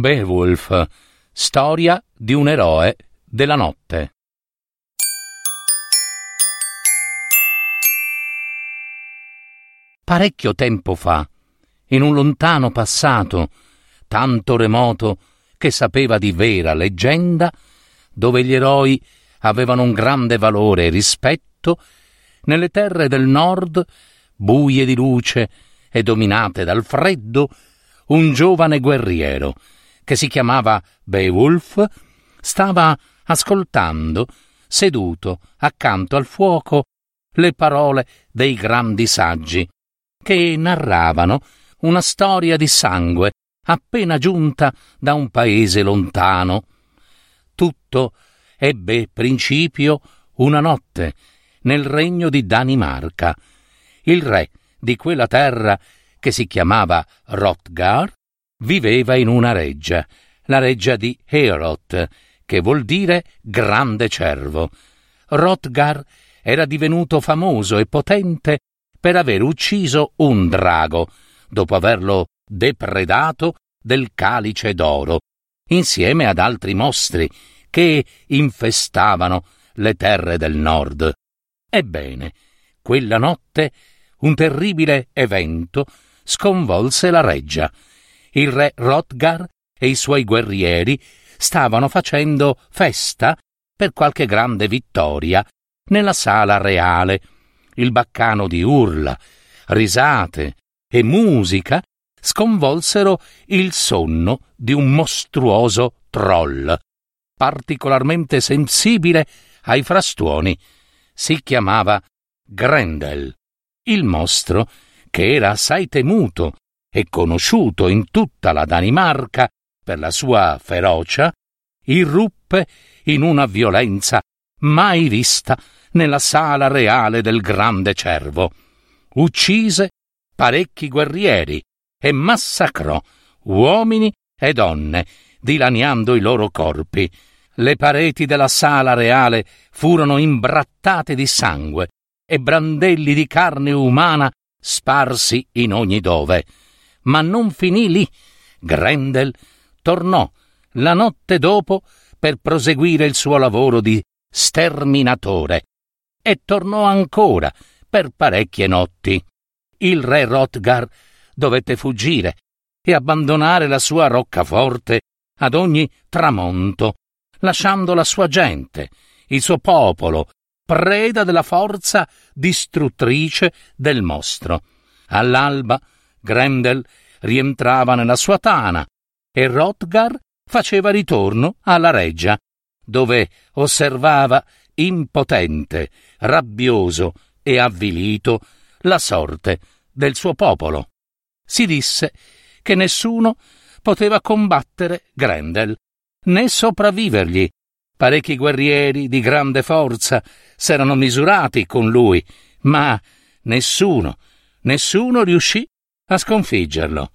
Beowulf, storia di un eroe della notte. Parecchio tempo fa, in un lontano passato, tanto remoto che sapeva di vera leggenda, dove gli eroi avevano un grande valore e rispetto, nelle terre del nord, buie di luce e dominate dal freddo, un giovane guerriero, che si chiamava Beowulf, stava ascoltando, seduto accanto al fuoco, le parole dei grandi saggi, che narravano una storia di sangue appena giunta da un paese lontano. Tutto ebbe principio una notte nel regno di Danimarca. Il re di quella terra, che si chiamava Rotgar, viveva in una reggia, la reggia di Heorot, che vuol dire grande cervo. Rotgar era divenuto famoso e potente per aver ucciso un drago, dopo averlo depredato del calice d'oro, insieme ad altri mostri che infestavano le terre del nord. Ebbene, quella notte un terribile evento sconvolse la reggia il re Rotgar e i suoi guerrieri stavano facendo festa per qualche grande vittoria nella sala reale. Il baccano di urla, risate e musica sconvolsero il sonno di un mostruoso troll, particolarmente sensibile ai frastuoni. Si chiamava Grendel. Il mostro, che era assai temuto e conosciuto in tutta la Danimarca per la sua ferocia, irruppe in una violenza mai vista nella sala reale del grande cervo. Uccise parecchi guerrieri e massacrò uomini e donne, dilaniando i loro corpi. Le pareti della sala reale furono imbrattate di sangue e brandelli di carne umana sparsi in ogni dove. Ma non finì lì. Grendel tornò la notte dopo per proseguire il suo lavoro di sterminatore e tornò ancora per parecchie notti. Il re Rotgar dovette fuggire e abbandonare la sua roccaforte ad ogni tramonto, lasciando la sua gente, il suo popolo, preda della forza distruttrice del mostro. All'alba Grendel rientrava nella sua tana e Rotgar faceva ritorno alla reggia, dove osservava impotente, rabbioso e avvilito la sorte del suo popolo. Si disse che nessuno poteva combattere Grendel, né sopravvivergli. Parecchi guerrieri di grande forza s'erano misurati con lui, ma nessuno, nessuno riuscì a sconfiggerlo.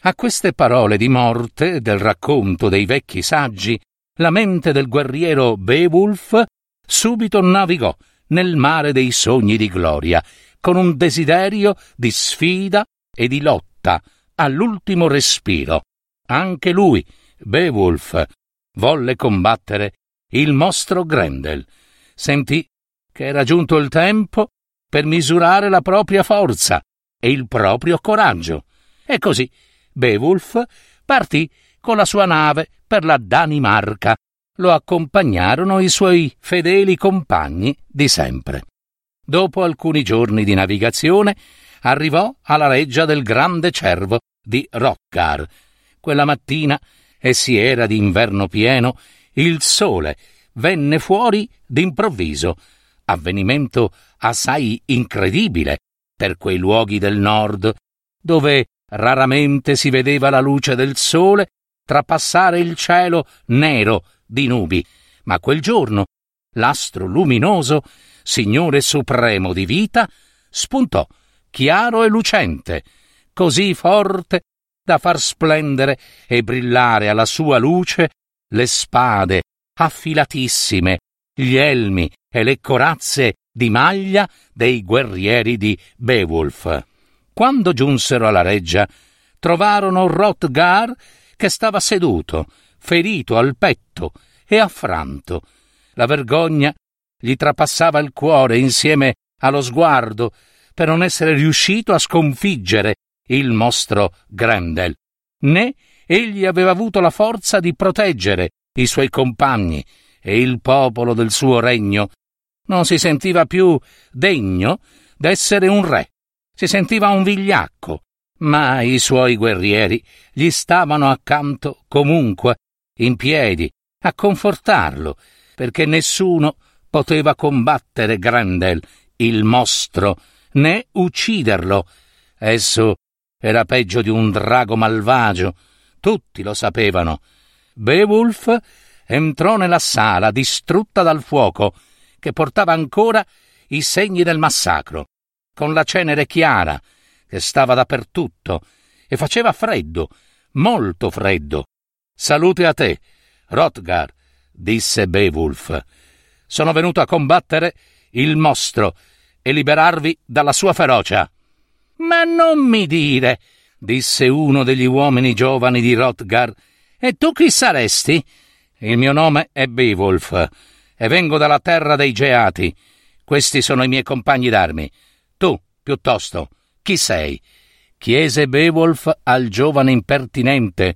A queste parole di morte del racconto dei vecchi saggi, la mente del guerriero Beowulf subito navigò nel mare dei sogni di gloria, con un desiderio di sfida e di lotta all'ultimo respiro. Anche lui, Beowulf, volle combattere il mostro Grendel. Sentì che era giunto il tempo per misurare la propria forza e il proprio coraggio. E così Beowulf partì con la sua nave per la Danimarca. Lo accompagnarono i suoi fedeli compagni di sempre. Dopo alcuni giorni di navigazione, arrivò alla reggia del grande cervo di Rockgar. Quella mattina, e si era di inverno pieno, il sole venne fuori d'improvviso, avvenimento assai incredibile per quei luoghi del nord, dove raramente si vedeva la luce del sole trapassare il cielo nero di nubi, ma quel giorno l'astro luminoso, Signore supremo di vita, spuntò chiaro e lucente, così forte da far splendere e brillare alla sua luce le spade affilatissime, gli elmi e le corazze di maglia dei guerrieri di Beowulf. Quando giunsero alla reggia, trovarono Rotgar che stava seduto, ferito al petto e affranto. La vergogna gli trapassava il cuore insieme allo sguardo per non essere riuscito a sconfiggere il mostro Grendel, né egli aveva avuto la forza di proteggere i suoi compagni e il popolo del suo regno. Non si sentiva più degno d'essere un re, si sentiva un vigliacco, ma i suoi guerrieri gli stavano accanto comunque, in piedi, a confortarlo, perché nessuno poteva combattere Grendel, il mostro, né ucciderlo. Esso era peggio di un drago malvagio, tutti lo sapevano. Beowulf entrò nella sala distrutta dal fuoco, che portava ancora i segni del massacro, con la cenere chiara, che stava dappertutto, e faceva freddo, molto freddo. Salute a te, Rotgar, disse Beowulf. Sono venuto a combattere il mostro e liberarvi dalla sua ferocia. Ma non mi dire, disse uno degli uomini giovani di Rotgar, e tu chi saresti? Il mio nome è Beowulf e vengo dalla terra dei Geati. Questi sono i miei compagni d'armi. Tu, piuttosto, chi sei? chiese Beowulf al giovane impertinente,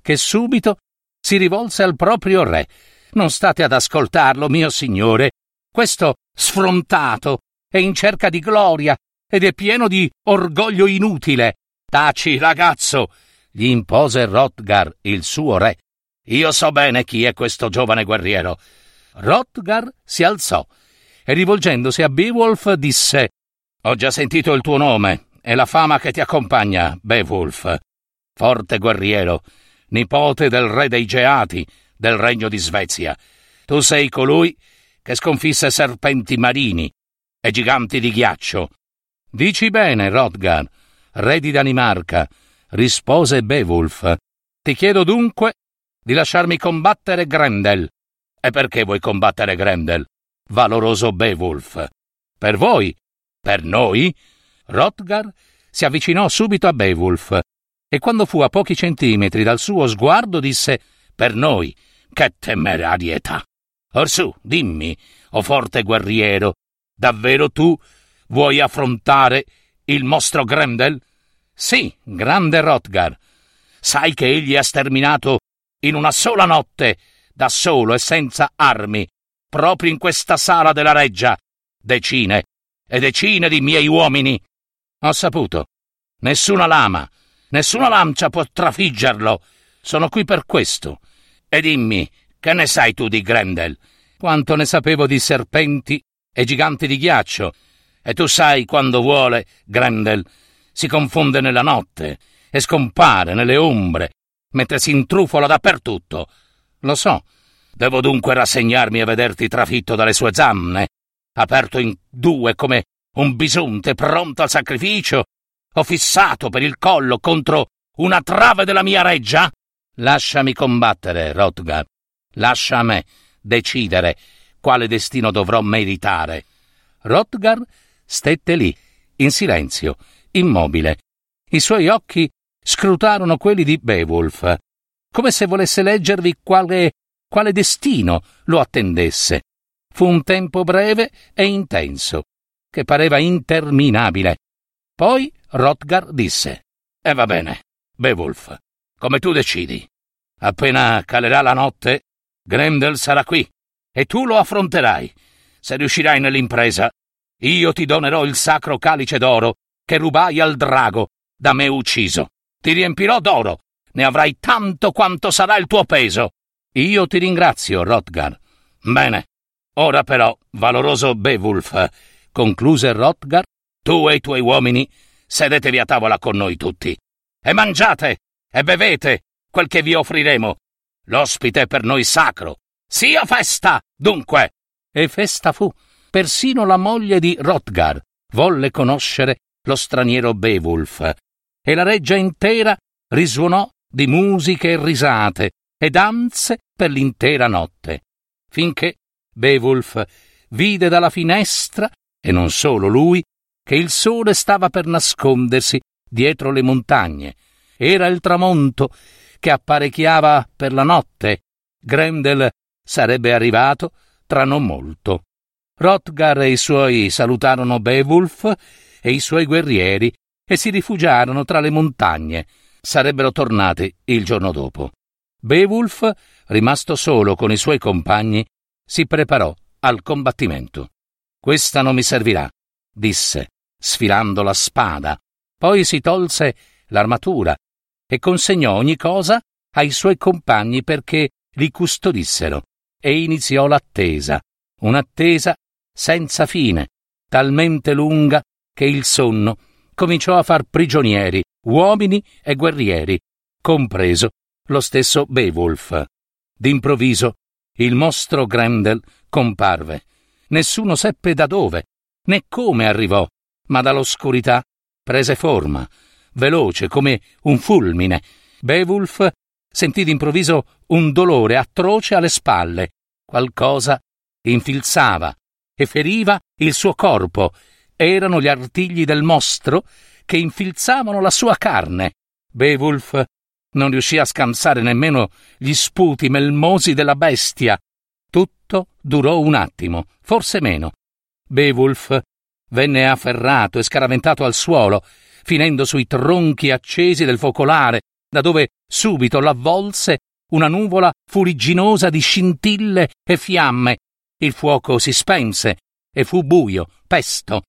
che subito si rivolse al proprio re. Non state ad ascoltarlo, mio signore. Questo sfrontato è in cerca di gloria ed è pieno di orgoglio inutile. Taci, ragazzo, gli impose Rotgar, il suo re. Io so bene chi è questo giovane guerriero. Rotgar si alzò e rivolgendosi a Beowulf disse Ho già sentito il tuo nome e la fama che ti accompagna, Beowulf. Forte guerriero, nipote del re dei Geati, del regno di Svezia. Tu sei colui che sconfisse serpenti marini e giganti di ghiaccio. Dici bene, Rodgar, re di Danimarca, rispose Beowulf. Ti chiedo dunque di lasciarmi combattere Grendel. E perché vuoi combattere Grendel, valoroso Beowulf? Per voi? Per noi? Rotgar si avvicinò subito a Beowulf e quando fu a pochi centimetri dal suo sguardo disse Per noi, che temerarietà! Orsù, dimmi, o oh forte guerriero, davvero tu vuoi affrontare il mostro Grendel? Sì, grande Rotgar. Sai che egli ha sterminato in una sola notte, da solo e senza armi, proprio in questa sala della reggia, decine e decine di miei uomini. Ho saputo. Nessuna lama, nessuna lancia può trafiggerlo. Sono qui per questo. E dimmi, che ne sai tu di Grendel? Quanto ne sapevo di serpenti e giganti di ghiaccio. E tu sai quando vuole, Grendel, si confonde nella notte e scompare nelle ombre mentre si intrufola dappertutto. Lo so. Devo dunque rassegnarmi a vederti trafitto dalle sue zanne, aperto in due come un bisonte pronto al sacrificio, o fissato per il collo contro una trave della mia reggia? Lasciami combattere, Rotgar. Lascia a me decidere quale destino dovrò meritare. Rotgar stette lì, in silenzio, immobile. I suoi occhi scrutarono quelli di Beowulf, come se volesse leggervi quale, quale destino lo attendesse. Fu un tempo breve e intenso, che pareva interminabile. Poi Rotgar disse: E va bene, Beowulf, come tu decidi. Appena calerà la notte, Grendel sarà qui e tu lo affronterai. Se riuscirai nell'impresa, io ti donerò il sacro calice d'oro che rubai al drago da me ucciso. Ti riempirò d'oro, ne avrai tanto quanto sarà il tuo peso. Io ti ringrazio, Rotgar. Bene, ora però, valoroso Beowulf, concluse Rotgar, tu e i tuoi uomini sedetevi a tavola con noi tutti. E mangiate, e bevete, quel che vi offriremo. L'ospite è per noi sacro. Sia festa, dunque! E festa fu. Persino la moglie di Rotgar volle conoscere lo straniero Beowulf, e la reggia intera risuonò di musiche e risate e danze per l'intera notte, finché Beowulf vide dalla finestra, e non solo lui, che il sole stava per nascondersi dietro le montagne. Era il tramonto che apparecchiava per la notte. Grendel sarebbe arrivato tra non molto. Rotgar e i suoi salutarono Beowulf e i suoi guerrieri e si rifugiarono tra le montagne. Sarebbero tornati il giorno dopo. Beowulf, rimasto solo con i suoi compagni, si preparò al combattimento. Questa non mi servirà, disse, sfilando la spada. Poi si tolse l'armatura e consegnò ogni cosa ai suoi compagni perché li custodissero e iniziò l'attesa, un'attesa senza fine, talmente lunga che il sonno cominciò a far prigionieri uomini e guerrieri, compreso lo stesso Beowulf. D'improvviso il mostro Grendel comparve. Nessuno seppe da dove, né come arrivò, ma dall'oscurità prese forma, veloce come un fulmine. Beowulf sentì d'improvviso un dolore atroce alle spalle. Qualcosa infilzava e feriva il suo corpo. Erano gli artigli del mostro che infilzavano la sua carne. Beowulf non riuscì a scansare nemmeno gli sputi melmosi della bestia. Tutto durò un attimo, forse meno. Beowulf venne afferrato e scaraventato al suolo, finendo sui tronchi accesi del focolare, da dove subito l'avvolse una nuvola fuligginosa di scintille e fiamme. Il fuoco si spense e fu buio, pesto.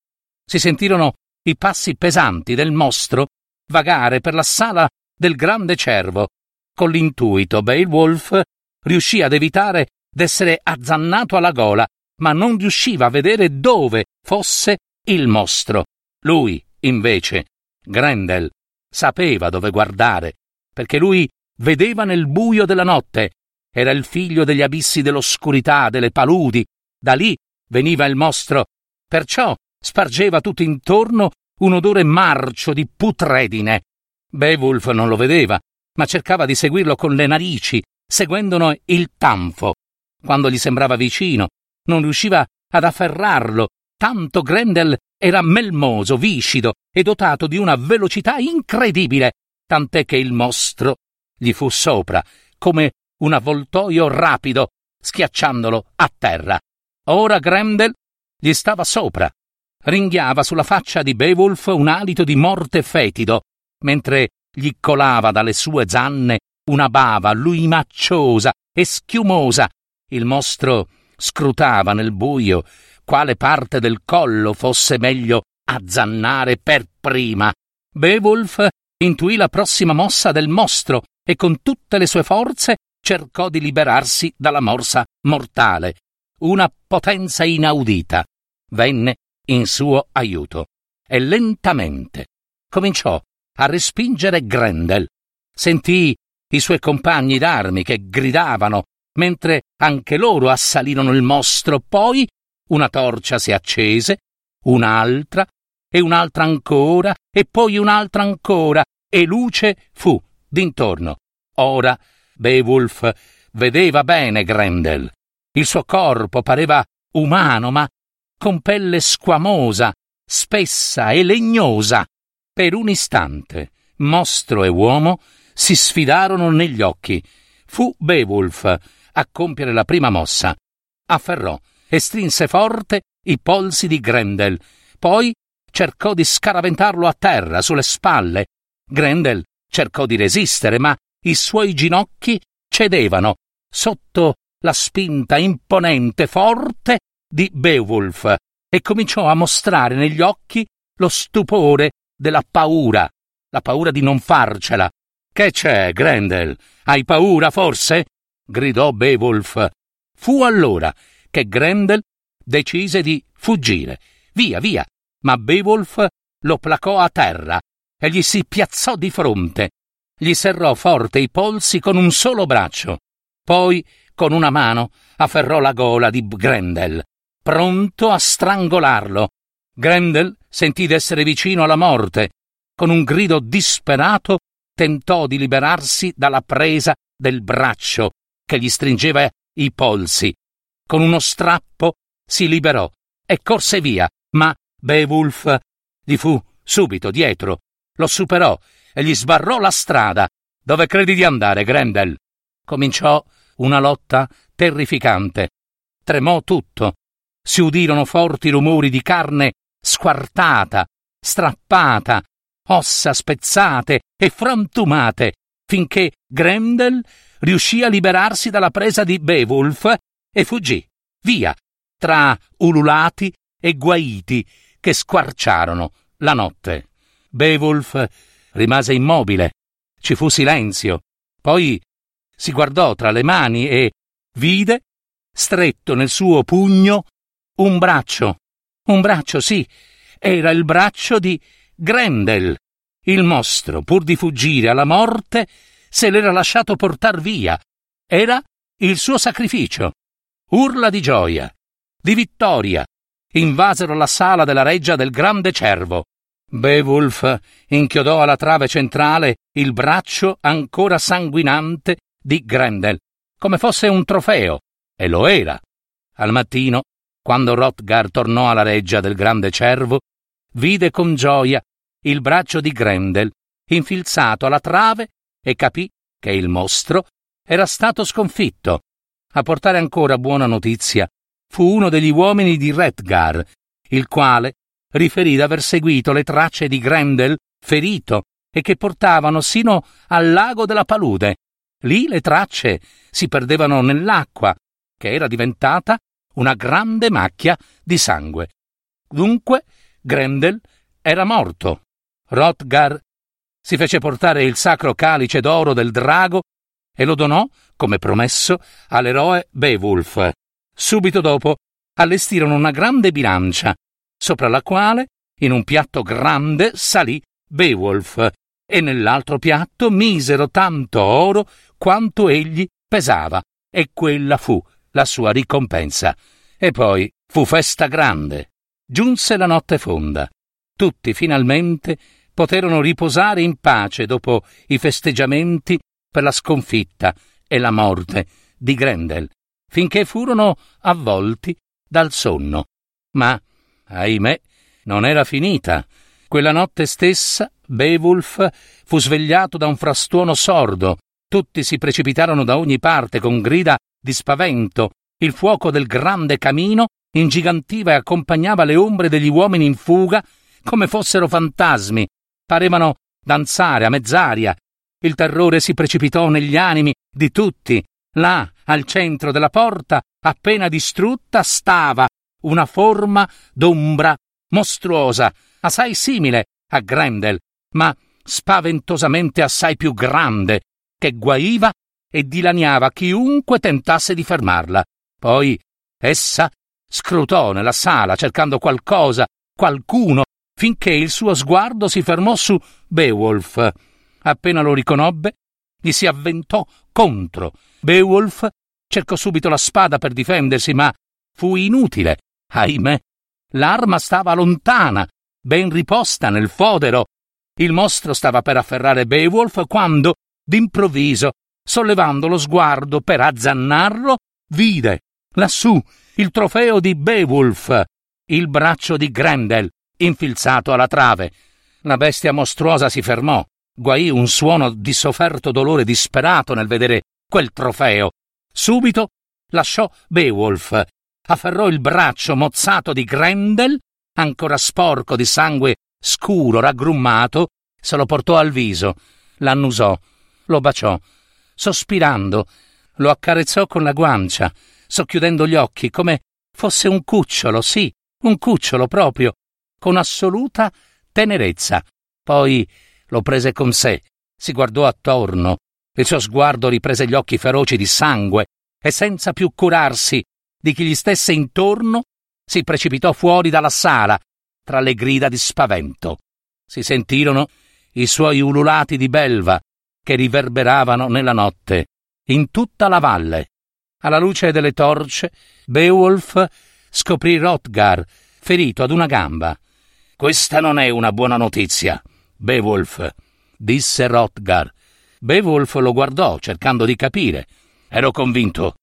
Si sentirono i passi pesanti del mostro vagare per la sala del grande cervo. Con l'intuito Beowulf riuscì ad evitare d'essere azzannato alla gola, ma non riusciva a vedere dove fosse il mostro. Lui, invece, Grendel, sapeva dove guardare, perché lui vedeva nel buio della notte. Era il figlio degli abissi dell'oscurità, delle paludi. Da lì veniva il mostro. Perciò spargeva tutto intorno un odore marcio di putredine. Beowulf non lo vedeva, ma cercava di seguirlo con le narici, seguendone il tanfo. Quando gli sembrava vicino, non riusciva ad afferrarlo, tanto Grendel era melmoso, viscido e dotato di una velocità incredibile, tant'è che il mostro gli fu sopra, come un avvoltoio rapido, schiacciandolo a terra. Ora Grendel gli stava sopra. Ringhiava sulla faccia di Beowulf un alito di morte fetido, mentre gli colava dalle sue zanne una bava luimacciosa e schiumosa. Il mostro scrutava nel buio quale parte del collo fosse meglio azzannare per prima. Beowulf intuì la prossima mossa del mostro e con tutte le sue forze cercò di liberarsi dalla morsa mortale. Una potenza inaudita venne in suo aiuto e lentamente cominciò a respingere Grendel. Sentì i suoi compagni d'armi che gridavano, mentre anche loro assalirono il mostro. Poi una torcia si accese, un'altra, e un'altra ancora, e poi un'altra ancora, e luce fu d'intorno. Ora Beowulf vedeva bene Grendel. Il suo corpo pareva umano, ma con pelle squamosa, spessa e legnosa. Per un istante, mostro e uomo si sfidarono negli occhi. Fu Beowulf a compiere la prima mossa. Afferrò e strinse forte i polsi di Grendel. Poi cercò di scaraventarlo a terra, sulle spalle. Grendel cercò di resistere, ma i suoi ginocchi cedevano sotto la spinta imponente, forte di Beowulf e cominciò a mostrare negli occhi lo stupore della paura, la paura di non farcela. Che c'è, Grendel? Hai paura, forse? gridò Beowulf. Fu allora che Grendel decise di fuggire. Via, via. Ma Beowulf lo placò a terra e gli si piazzò di fronte. gli serrò forte i polsi con un solo braccio. Poi, con una mano, afferrò la gola di Grendel, pronto a strangolarlo. Grendel sentì d'essere vicino alla morte. Con un grido disperato tentò di liberarsi dalla presa del braccio che gli stringeva i polsi. Con uno strappo si liberò e corse via, ma Beowulf gli fu subito dietro, lo superò e gli sbarrò la strada. Dove credi di andare, Grendel? Cominciò una lotta terrificante. Tremò tutto. Si udirono forti rumori di carne squartata, strappata, ossa spezzate e frantumate, finché Grendel riuscì a liberarsi dalla presa di Beowulf e fuggì, via, tra ululati e guaiti che squarciarono la notte. Beowulf rimase immobile. Ci fu silenzio. Poi si guardò tra le mani e vide, stretto nel suo pugno, un braccio. Un braccio, sì, era il braccio di Grendel. Il mostro, pur di fuggire alla morte, se l'era lasciato portar via. Era il suo sacrificio. Urla di gioia, di vittoria, invasero la sala della reggia del grande cervo. Beowulf inchiodò alla trave centrale il braccio ancora sanguinante di Grendel, come fosse un trofeo, e lo era. Al mattino, quando Hrothgar tornò alla reggia del grande cervo, vide con gioia il braccio di Grendel infilzato alla trave e capì che il mostro era stato sconfitto. A portare ancora buona notizia fu uno degli uomini di Redgar, il quale riferì d'aver seguito le tracce di Grendel ferito e che portavano sino al lago della palude. Lì le tracce si perdevano nell'acqua, che era diventata una grande macchia di sangue. Dunque Grendel era morto. Hrothgar si fece portare il sacro calice d'oro del drago e lo donò, come promesso, all'eroe Beowulf. Subito dopo allestirono una grande bilancia, sopra la quale, in un piatto grande, salì Beowulf, e nell'altro piatto misero tanto oro quanto egli pesava, e quella fu la sua ricompensa. E poi fu festa grande. Giunse la notte fonda. Tutti finalmente poterono riposare in pace dopo i festeggiamenti per la sconfitta e la morte di Grendel, finché furono avvolti dal sonno. Ma, ahimè, non era finita. Quella notte stessa Beowulf fu svegliato da un frastuono sordo. Tutti si precipitarono da ogni parte con grida di spavento. Il fuoco del grande camino ingigantiva e accompagnava le ombre degli uomini in fuga come fossero fantasmi. Parevano danzare a mezz'aria. Il terrore si precipitò negli animi di tutti. Là, al centro della porta, appena distrutta, stava una forma d'ombra mostruosa, assai simile a Grendel, ma spaventosamente assai più grande, che guaiva e dilaniava chiunque tentasse di fermarla. Poi essa scrutò nella sala cercando qualcosa, qualcuno, finché il suo sguardo si fermò su Beowulf. Appena lo riconobbe, gli si avventò contro. Beowulf cercò subito la spada per difendersi, ma fu inutile. Ahimè, l'arma stava lontana, ben riposta nel fodero. Il mostro stava per afferrare Beowulf quando, d'improvviso, sollevando lo sguardo per azzannarlo, vide lassù il trofeo di Beowulf, il braccio di Grendel, infilzato alla trave. La bestia mostruosa si fermò, guaì un suono di sofferto dolore disperato nel vedere quel trofeo. Subito lasciò Beowulf, afferrò il braccio mozzato di Grendel, ancora sporco di sangue scuro raggrummato, se lo portò al viso, l'annusò, lo baciò, sospirando, lo accarezzò con la guancia, socchiudendo gli occhi come fosse un cucciolo, sì, un cucciolo proprio, con assoluta tenerezza. Poi lo prese con sé, si guardò attorno, il suo sguardo riprese gli occhi feroci di sangue e senza più curarsi di chi gli stesse intorno, si precipitò fuori dalla sala tra le grida di spavento. Si sentirono i suoi ululati di belva, che riverberavano nella notte, in tutta la valle. Alla luce delle torce, Beowulf scoprì Rotgar ferito ad una gamba. Questa non è una buona notizia, Beowulf, disse Rotgar. Beowulf lo guardò, cercando di capire. Ero convinto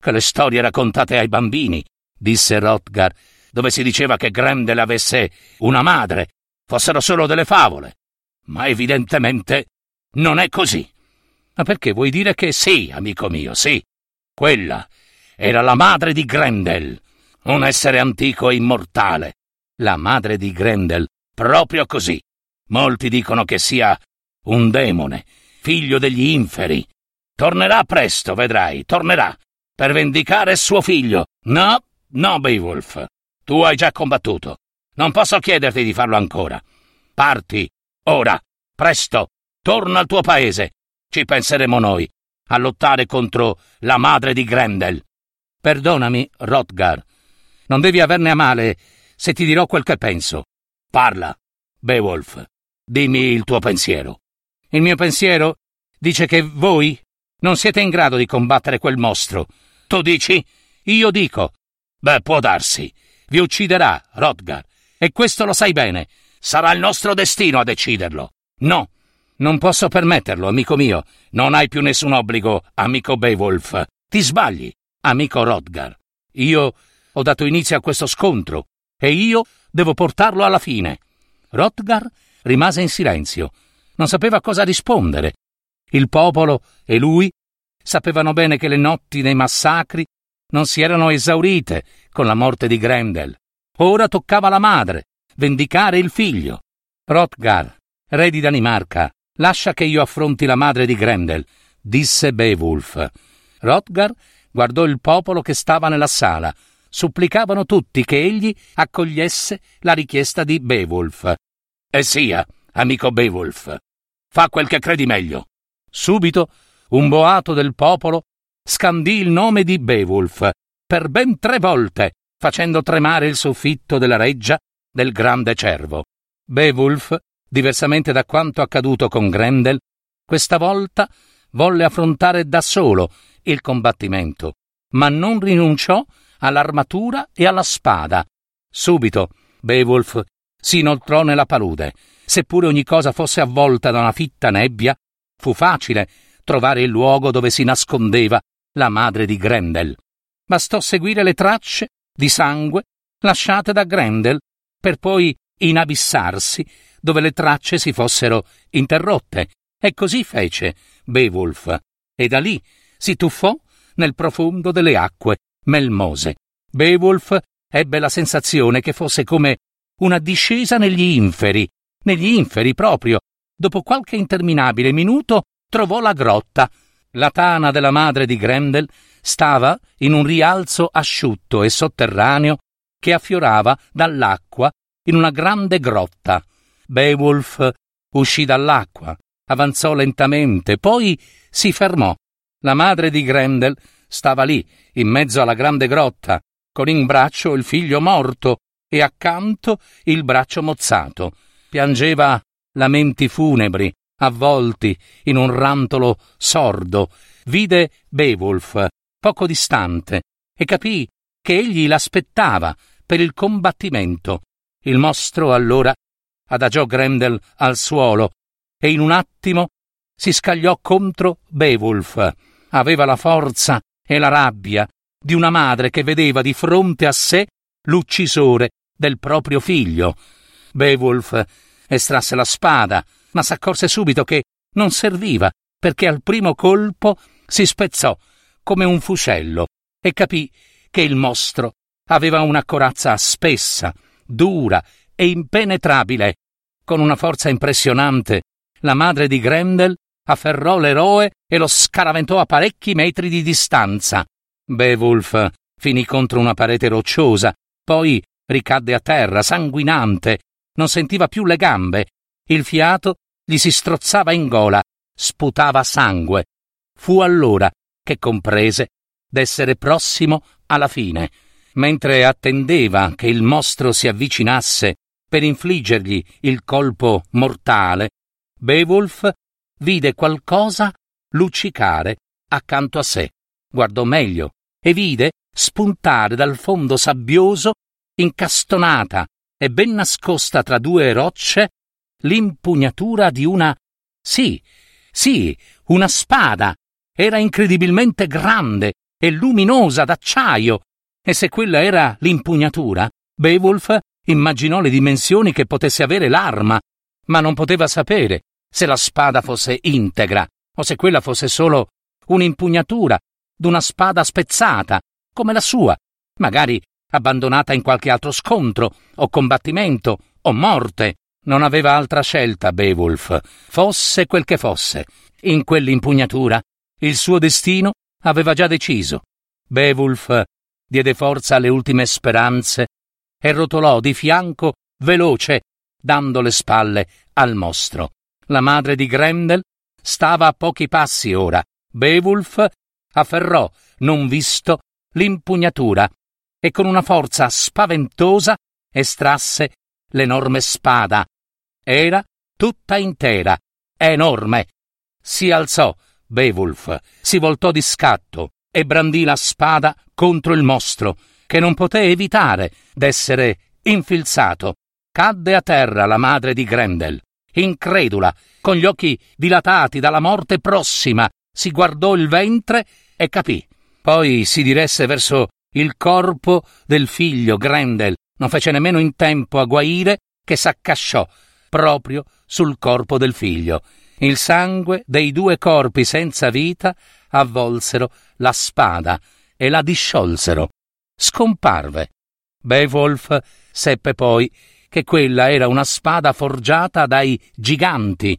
che le storie raccontate ai bambini, disse Rotgar, dove si diceva che Grendel avesse una madre, fossero solo delle favole. Ma evidentemente non è così. Ma perché vuoi dire che sì, amico mio, sì? Quella era la madre di Grendel, un essere antico e immortale. La madre di Grendel, proprio così. Molti dicono che sia un demone, figlio degli inferi. Tornerà presto, vedrai, tornerà, per vendicare suo figlio. No, no, Beowulf. Tu hai già combattuto. Non posso chiederti di farlo ancora. Parti, ora, presto, torna al tuo paese. Ci penseremo noi, a lottare contro la madre di Grendel. Perdonami, Rotgar. Non devi averne a male se ti dirò quel che penso. Parla, Beowulf. Dimmi il tuo pensiero. Il mio pensiero dice che voi non siete in grado di combattere quel mostro. Tu dici? Io dico. Beh, può darsi. Vi ucciderà, Rodgar. E questo lo sai bene. Sarà il nostro destino a deciderlo. No, non posso permetterlo, amico mio. Non hai più nessun obbligo, amico Beowulf. Ti sbagli, amico Rodgar. Io ho dato inizio a questo scontro e io devo portarlo alla fine. Rodgar rimase in silenzio. Non sapeva cosa rispondere. Il popolo e lui sapevano bene che le notti dei massacri non si erano esaurite con la morte di Grendel. Ora toccava alla madre vendicare il figlio. Rotgar, re di Danimarca, lascia che io affronti la madre di Grendel, disse Beowulf. Rotgar guardò il popolo che stava nella sala. Supplicavano tutti che egli accogliesse la richiesta di Beowulf. E sia, amico Beowulf, fa quel che credi meglio. Subito un boato del popolo scandì il nome di Beowulf per ben tre volte, facendo tremare il soffitto della reggia del grande cervo. Beowulf, diversamente da quanto accaduto con Grendel, questa volta volle affrontare da solo il combattimento, ma non rinunciò all'armatura e alla spada. Subito Beowulf si inoltrò nella palude. Seppure ogni cosa fosse avvolta da una fitta nebbia, fu facile trovare il luogo dove si nascondeva la madre di Grendel. Bastò seguire le tracce di sangue lasciate da Grendel per poi inabissarsi dove le tracce si fossero interrotte. E così fece Beowulf, e da lì si tuffò nel profondo delle acque melmose. Beowulf ebbe la sensazione che fosse come una discesa negli inferi, negli inferi proprio. Dopo qualche interminabile minuto trovò la grotta la tana della madre di Grendel stava in un rialzo asciutto e sotterraneo che affiorava dall'acqua in una grande grotta. Beowulf uscì dall'acqua, avanzò lentamente, poi si fermò. La madre di Grendel stava lì, in mezzo alla grande grotta, con in braccio il figlio morto e accanto il braccio mozzato. Piangeva lamenti funebri avvolti in un rantolo sordo, vide Beowulf poco distante e capì che egli l'aspettava per il combattimento. Il mostro allora adagiò Grendel al suolo e in un attimo si scagliò contro Beowulf. Aveva la forza e la rabbia di una madre che vedeva di fronte a sé l'uccisore del proprio figlio. Beowulf estrasse la spada ma s'accorse subito che non serviva, perché al primo colpo si spezzò come un fuscello e capì che il mostro aveva una corazza spessa, dura e impenetrabile. Con una forza impressionante, la madre di Grendel afferrò l'eroe e lo scaraventò a parecchi metri di distanza. Beowulf finì contro una parete rocciosa, poi ricadde a terra, sanguinante, non sentiva più le gambe il fiato gli si strozzava in gola, sputava sangue. Fu allora che comprese d'essere prossimo alla fine. Mentre attendeva che il mostro si avvicinasse per infliggergli il colpo mortale, Beowulf vide qualcosa luccicare accanto a sé. Guardò meglio e vide spuntare dal fondo sabbioso, incastonata e ben nascosta tra due rocce, l'impugnatura di una. Sì, sì, una spada. Era incredibilmente grande e luminosa d'acciaio. E se quella era l'impugnatura, Beowulf immaginò le dimensioni che potesse avere l'arma, ma non poteva sapere se la spada fosse integra o se quella fosse solo un'impugnatura d'una spada spezzata, come la sua, magari abbandonata in qualche altro scontro, o combattimento, o morte. Non aveva altra scelta Beowulf, fosse quel che fosse. In quell'impugnatura il suo destino aveva già deciso. Beowulf diede forza alle ultime speranze e rotolò di fianco veloce, dando le spalle al mostro. La madre di Grendel stava a pochi passi ora. Beowulf afferrò, non visto, l'impugnatura e con una forza spaventosa estrasse l'enorme spada. Era tutta intera, enorme. Si alzò Beowulf, si voltò di scatto e brandì la spada contro il mostro, che non poté evitare d'essere infilzato. Cadde a terra la madre di Grendel, incredula, con gli occhi dilatati dalla morte prossima, si guardò il ventre e capì. Poi si diresse verso il corpo del figlio Grendel, non fece nemmeno in tempo a guaire che s'accasciò proprio sul corpo del figlio. Il sangue dei due corpi senza vita avvolsero la spada e la disciolsero. Scomparve. Beowulf seppe poi che quella era una spada forgiata dai giganti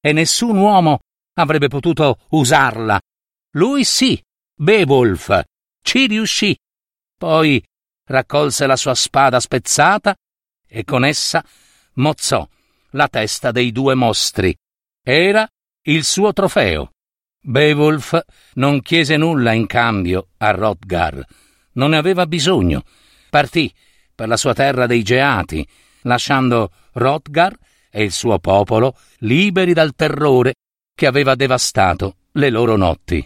e nessun uomo avrebbe potuto usarla. Lui sì, Beowulf, ci riuscì. Poi raccolse la sua spada spezzata e con essa mozzò la testa dei due mostri. Era il suo trofeo. Beowulf non chiese nulla in cambio a Hrothgar. Non ne aveva bisogno. Partì per la sua terra dei Geati, lasciando Hrothgar e il suo popolo liberi dal terrore che aveva devastato le loro notti.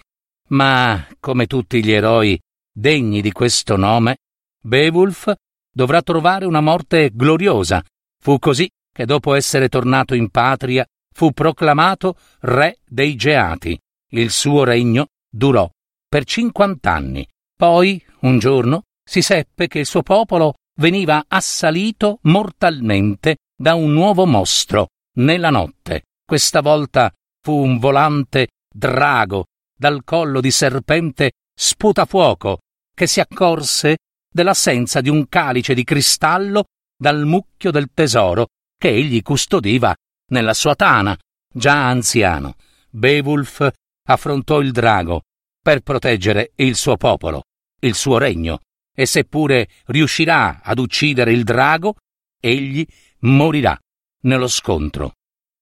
Ma, come tutti gli eroi degni di questo nome, Beowulf dovrà trovare una morte gloriosa. Fu così che dopo essere tornato in patria fu proclamato re dei Geati. Il suo regno durò per cinquant'anni. Poi, un giorno, si seppe che il suo popolo veniva assalito mortalmente da un nuovo mostro nella notte. Questa volta fu un volante drago dal collo di serpente sputafuoco che si accorse dell'assenza di un calice di cristallo dal mucchio del tesoro che egli custodiva nella sua tana, già anziano. Beowulf affrontò il drago per proteggere il suo popolo, il suo regno, e seppure riuscirà ad uccidere il drago, egli morirà nello scontro.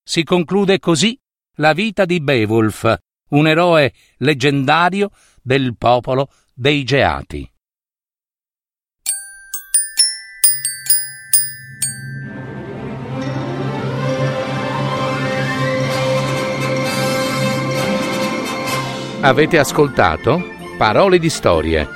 Si conclude così la vita di Beowulf, un eroe leggendario del popolo dei Geati. Avete ascoltato Parole di storie,